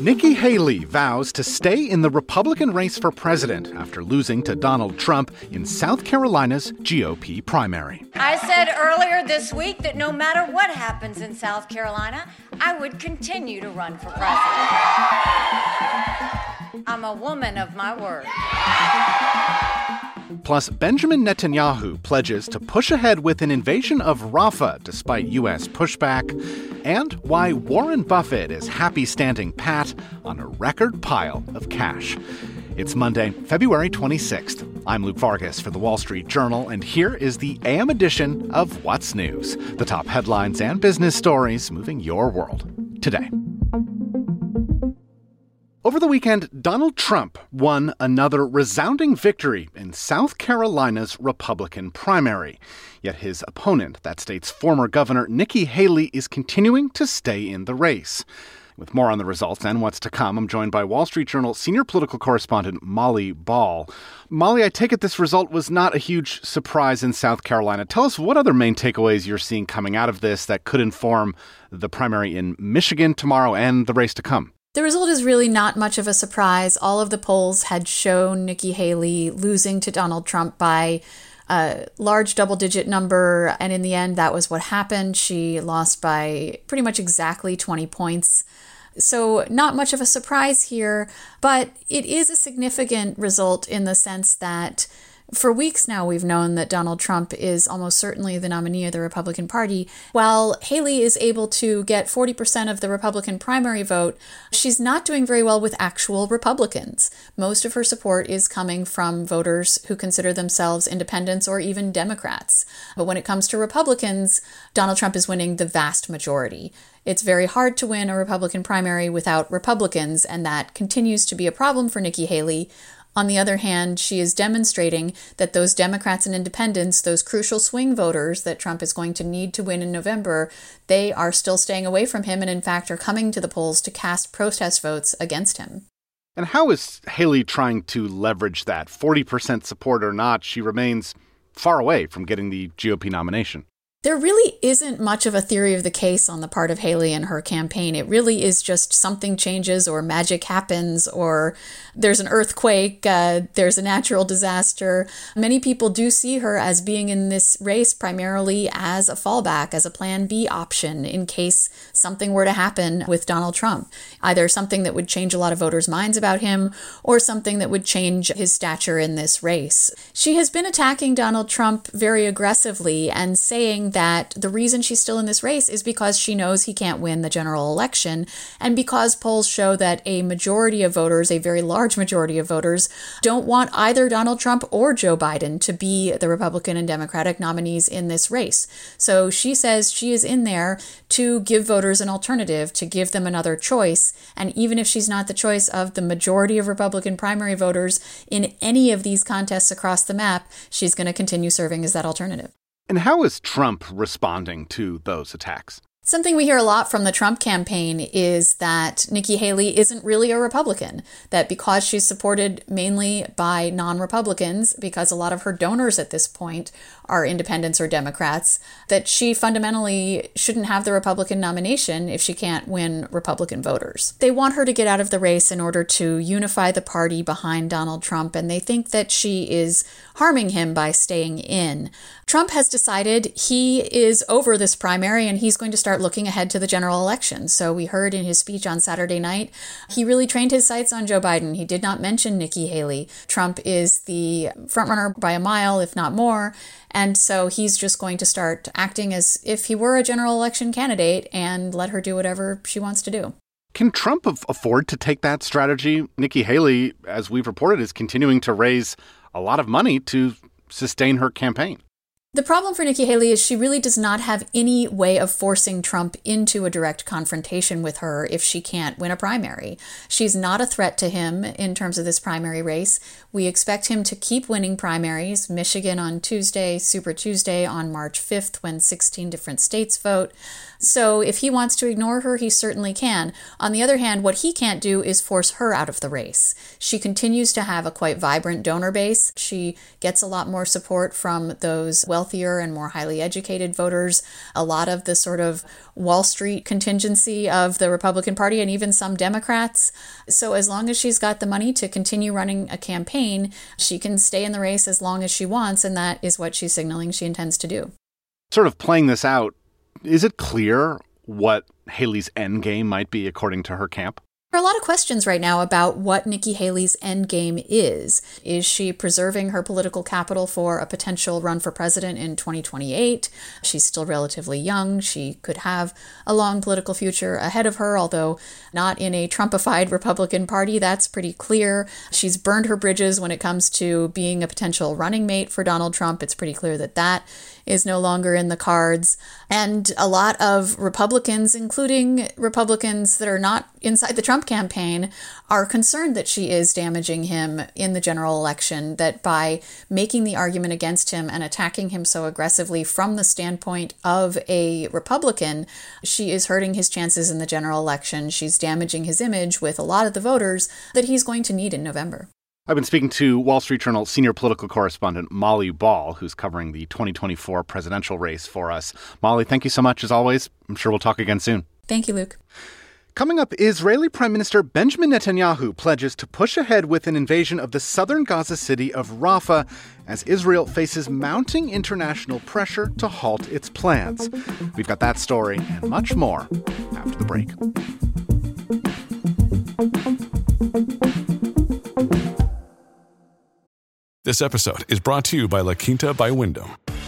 Nikki Haley vows to stay in the Republican race for president after losing to Donald Trump in South Carolina's GOP primary. I said earlier this week that no matter what happens in South Carolina, I would continue to run for president. I'm a woman of my word. Plus, Benjamin Netanyahu pledges to push ahead with an invasion of Rafah despite U.S. pushback, and why Warren Buffett is happy standing pat on a record pile of cash. It's Monday, February 26th. I'm Luke Vargas for the Wall Street Journal, and here is the AM edition of What's News the top headlines and business stories moving your world today. Over the weekend, Donald Trump won another resounding victory in South Carolina's Republican primary. Yet his opponent, that state's former governor Nikki Haley, is continuing to stay in the race. With more on the results and what's to come, I'm joined by Wall Street Journal senior political correspondent Molly Ball. Molly, I take it this result was not a huge surprise in South Carolina. Tell us what other main takeaways you're seeing coming out of this that could inform the primary in Michigan tomorrow and the race to come. The result is really not much of a surprise. All of the polls had shown Nikki Haley losing to Donald Trump by a large double digit number. And in the end, that was what happened. She lost by pretty much exactly 20 points. So, not much of a surprise here, but it is a significant result in the sense that for weeks now, we've known that Donald Trump is almost certainly the nominee of the Republican Party. While Haley is able to get 40% of the Republican primary vote, she's not doing very well with actual Republicans. Most of her support is coming from voters who consider themselves independents or even Democrats. But when it comes to Republicans, Donald Trump is winning the vast majority. It's very hard to win a Republican primary without Republicans, and that continues to be a problem for Nikki Haley. On the other hand, she is demonstrating that those Democrats and independents, those crucial swing voters that Trump is going to need to win in November, they are still staying away from him and, in fact, are coming to the polls to cast protest votes against him. And how is Haley trying to leverage that? 40% support or not, she remains far away from getting the GOP nomination. There really isn't much of a theory of the case on the part of Haley and her campaign. It really is just something changes or magic happens or there's an earthquake, uh, there's a natural disaster. Many people do see her as being in this race primarily as a fallback, as a plan B option in case something were to happen with Donald Trump. Either something that would change a lot of voters' minds about him or something that would change his stature in this race. She has been attacking Donald Trump very aggressively and saying that the reason she's still in this race is because she knows he can't win the general election, and because polls show that a majority of voters, a very large majority of voters, don't want either Donald Trump or Joe Biden to be the Republican and Democratic nominees in this race. So she says she is in there to give voters an alternative, to give them another choice. And even if she's not the choice of the majority of Republican primary voters in any of these contests across the map, she's going to continue serving as that alternative. And how is Trump responding to those attacks? Something we hear a lot from the Trump campaign is that Nikki Haley isn't really a Republican, that because she's supported mainly by non Republicans, because a lot of her donors at this point are independents or Democrats, that she fundamentally shouldn't have the Republican nomination if she can't win Republican voters. They want her to get out of the race in order to unify the party behind Donald Trump, and they think that she is harming him by staying in. Trump has decided he is over this primary and he's going to start looking ahead to the general election. So we heard in his speech on Saturday night, he really trained his sights on Joe Biden. He did not mention Nikki Haley. Trump is the frontrunner by a mile, if not more. And so he's just going to start acting as if he were a general election candidate and let her do whatever she wants to do. Can Trump afford to take that strategy? Nikki Haley, as we've reported, is continuing to raise a lot of money to sustain her campaign. The problem for Nikki Haley is she really does not have any way of forcing Trump into a direct confrontation with her if she can't win a primary. She's not a threat to him in terms of this primary race. We expect him to keep winning primaries Michigan on Tuesday, Super Tuesday on March 5th, when 16 different states vote. So if he wants to ignore her, he certainly can. On the other hand, what he can't do is force her out of the race. She continues to have a quite vibrant donor base. She gets a lot more support from those wealthier and more highly educated voters. A lot of the sort of Wall Street contingency of the Republican Party and even some Democrats. So as long as she's got the money to continue running a campaign, she can stay in the race as long as she wants, and that is what she's signaling she intends to do. Sort of playing this out is it clear what Haley's end game might be according to her camp? There are a lot of questions right now about what Nikki Haley's end game is. Is she preserving her political capital for a potential run for president in 2028? She's still relatively young. She could have a long political future ahead of her, although not in a Trumpified Republican Party. That's pretty clear. She's burned her bridges when it comes to being a potential running mate for Donald Trump. It's pretty clear that that is no longer in the cards. And a lot of Republicans, including Republicans that are not inside the Trump campaign, are concerned that she is damaging him in the general election, that by making the argument against him and attacking him so aggressively from the standpoint of a Republican, she is hurting his chances in the general election. She's damaging his image with a lot of the voters that he's going to need in November. I've been speaking to Wall Street Journal senior political correspondent Molly Ball, who's covering the 2024 presidential race for us. Molly, thank you so much as always. I'm sure we'll talk again soon. Thank you, Luke. Coming up, Israeli Prime Minister Benjamin Netanyahu pledges to push ahead with an invasion of the southern Gaza city of Rafah as Israel faces mounting international pressure to halt its plans. We've got that story and much more after the break. This episode is brought to you by La Quinta by Wyndham.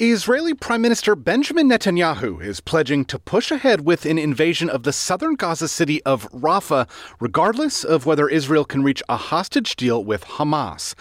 Israeli Prime Minister Benjamin Netanyahu is pledging to push ahead with an invasion of the southern Gaza city of Rafah, regardless of whether Israel can reach a hostage deal with Hamas.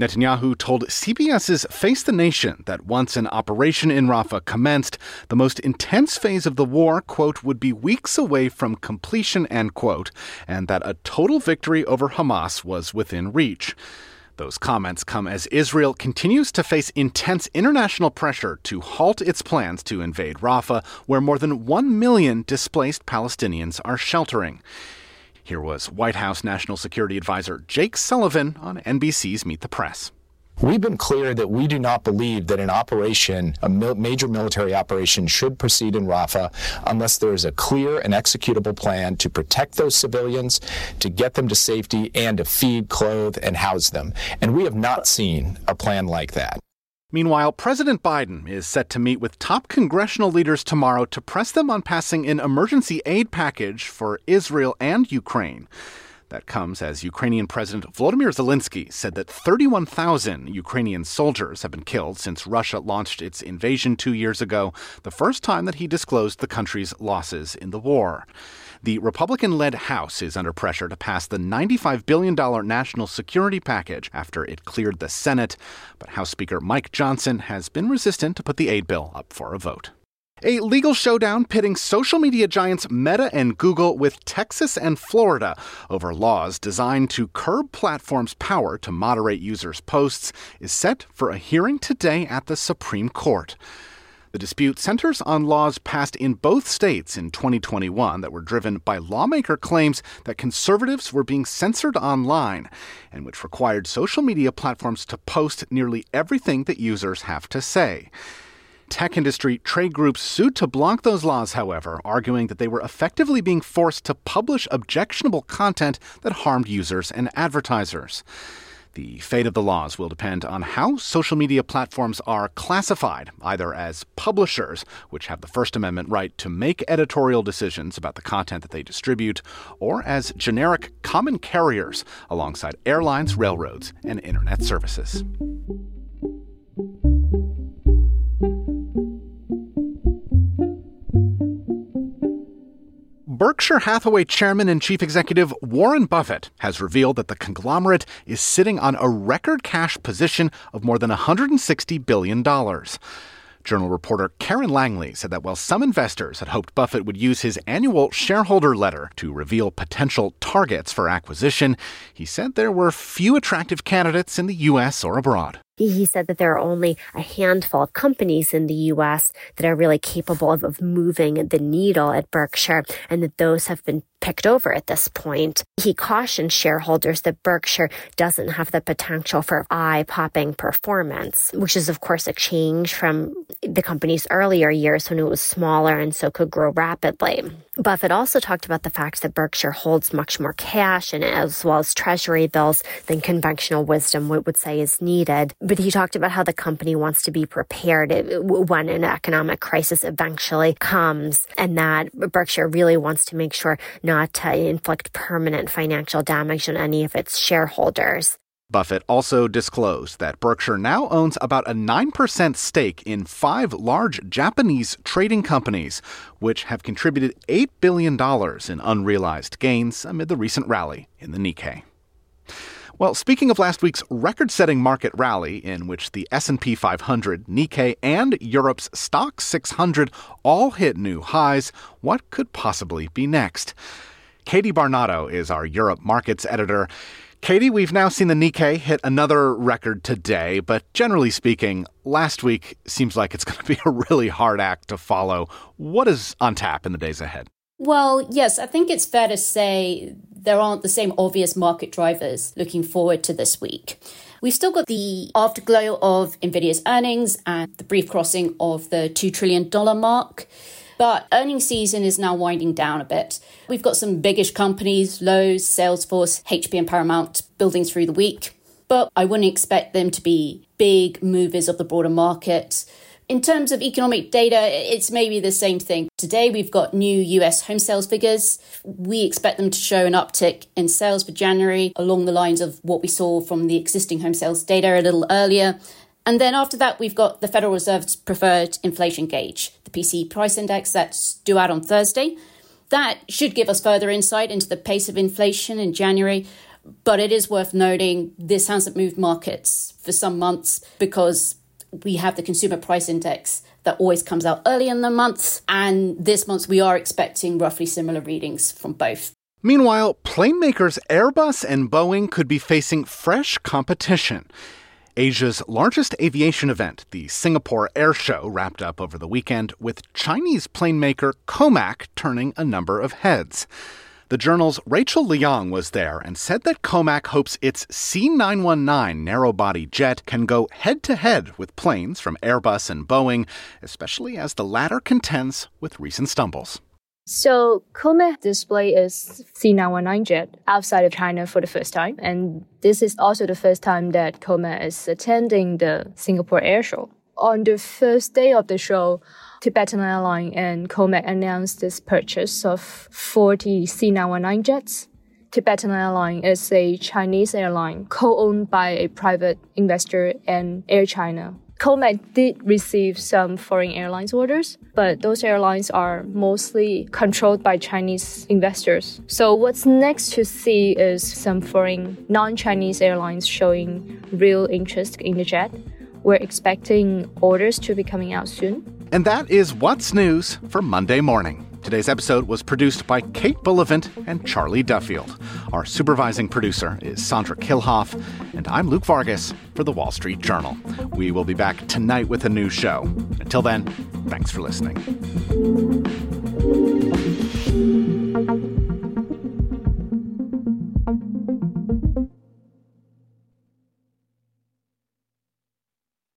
Netanyahu told CBS's Face the Nation that once an operation in Rafah commenced, the most intense phase of the war, quote, would be weeks away from completion, end quote, and that a total victory over Hamas was within reach. Those comments come as Israel continues to face intense international pressure to halt its plans to invade Rafah, where more than 1 million displaced Palestinians are sheltering. Here was White House National Security Advisor Jake Sullivan on NBC's Meet the Press. We've been clear that we do not believe that an operation, a major military operation, should proceed in Rafah unless there is a clear and executable plan to protect those civilians, to get them to safety, and to feed, clothe, and house them. And we have not seen a plan like that. Meanwhile, President Biden is set to meet with top congressional leaders tomorrow to press them on passing an emergency aid package for Israel and Ukraine. That comes as Ukrainian President Volodymyr Zelensky said that 31,000 Ukrainian soldiers have been killed since Russia launched its invasion two years ago, the first time that he disclosed the country's losses in the war. The Republican led House is under pressure to pass the $95 billion national security package after it cleared the Senate, but House Speaker Mike Johnson has been resistant to put the aid bill up for a vote. A legal showdown pitting social media giants Meta and Google with Texas and Florida over laws designed to curb platforms' power to moderate users' posts is set for a hearing today at the Supreme Court. The dispute centers on laws passed in both states in 2021 that were driven by lawmaker claims that conservatives were being censored online and which required social media platforms to post nearly everything that users have to say. Tech industry trade groups sued to block those laws, however, arguing that they were effectively being forced to publish objectionable content that harmed users and advertisers. The fate of the laws will depend on how social media platforms are classified, either as publishers, which have the First Amendment right to make editorial decisions about the content that they distribute, or as generic common carriers alongside airlines, railroads, and internet services. Berkshire Hathaway chairman and chief executive Warren Buffett has revealed that the conglomerate is sitting on a record cash position of more than $160 billion. Journal reporter Karen Langley said that while some investors had hoped Buffett would use his annual shareholder letter to reveal potential targets for acquisition, he said there were few attractive candidates in the U.S. or abroad. He said that there are only a handful of companies in the US that are really capable of, of moving the needle at Berkshire and that those have been picked over at this point. He cautioned shareholders that Berkshire doesn't have the potential for eye popping performance, which is, of course, a change from the company's earlier years when it was smaller and so could grow rapidly. Buffett also talked about the fact that Berkshire holds much more cash and as well as treasury bills than conventional wisdom would say is needed. But he talked about how the company wants to be prepared when an economic crisis eventually comes and that Berkshire really wants to make sure not to inflict permanent financial damage on any of its shareholders. Buffett also disclosed that Berkshire now owns about a 9% stake in five large Japanese trading companies, which have contributed $8 billion in unrealized gains amid the recent rally in the Nikkei. Well, speaking of last week's record-setting market rally in which the S&P 500, Nikkei, and Europe's Stoxx 600 all hit new highs, what could possibly be next? Katie Barnato is our Europe markets editor. Katie, we've now seen the Nikkei hit another record today, but generally speaking, last week seems like it's going to be a really hard act to follow. What is on tap in the days ahead? Well, yes, I think it's fair to say there aren't the same obvious market drivers looking forward to this week. We've still got the afterglow of Nvidia's earnings and the brief crossing of the $2 trillion mark. But earnings season is now winding down a bit. We've got some biggish companies, Lowe's, Salesforce, HP, and Paramount building through the week. But I wouldn't expect them to be big movers of the broader market. In terms of economic data, it's maybe the same thing. Today, we've got new US home sales figures. We expect them to show an uptick in sales for January along the lines of what we saw from the existing home sales data a little earlier. And then after that, we've got the Federal Reserve's preferred inflation gauge, the PCE price index that's due out on Thursday. That should give us further insight into the pace of inflation in January. But it is worth noting this hasn't moved markets for some months because we have the consumer price index that always comes out early in the month. And this month, we are expecting roughly similar readings from both. Meanwhile, plane makers Airbus and Boeing could be facing fresh competition. Asia's largest aviation event, the Singapore Air Show, wrapped up over the weekend with Chinese plane maker Comac turning a number of heads. The journal's Rachel Leong was there and said that Comac hopes its C919 narrow body jet can go head to head with planes from Airbus and Boeing, especially as the latter contends with recent stumbles. So Comac display is C919 jet outside of China for the first time. And this is also the first time that Comac is attending the Singapore Air Show. On the first day of the show, Tibetan Airlines and Comac announced this purchase of 40 C919 jets. Tibetan Airlines is a Chinese airline co-owned by a private investor and Air China Comac did receive some foreign airlines orders, but those airlines are mostly controlled by Chinese investors. So what's next to see is some foreign non-Chinese airlines showing real interest in the jet. We're expecting orders to be coming out soon. And that is what's news for Monday morning. Today's episode was produced by Kate Bullivant and Charlie Duffield. Our supervising producer is Sandra Kilhoff, and I'm Luke Vargas for the Wall Street Journal. We will be back tonight with a new show. Until then, thanks for listening.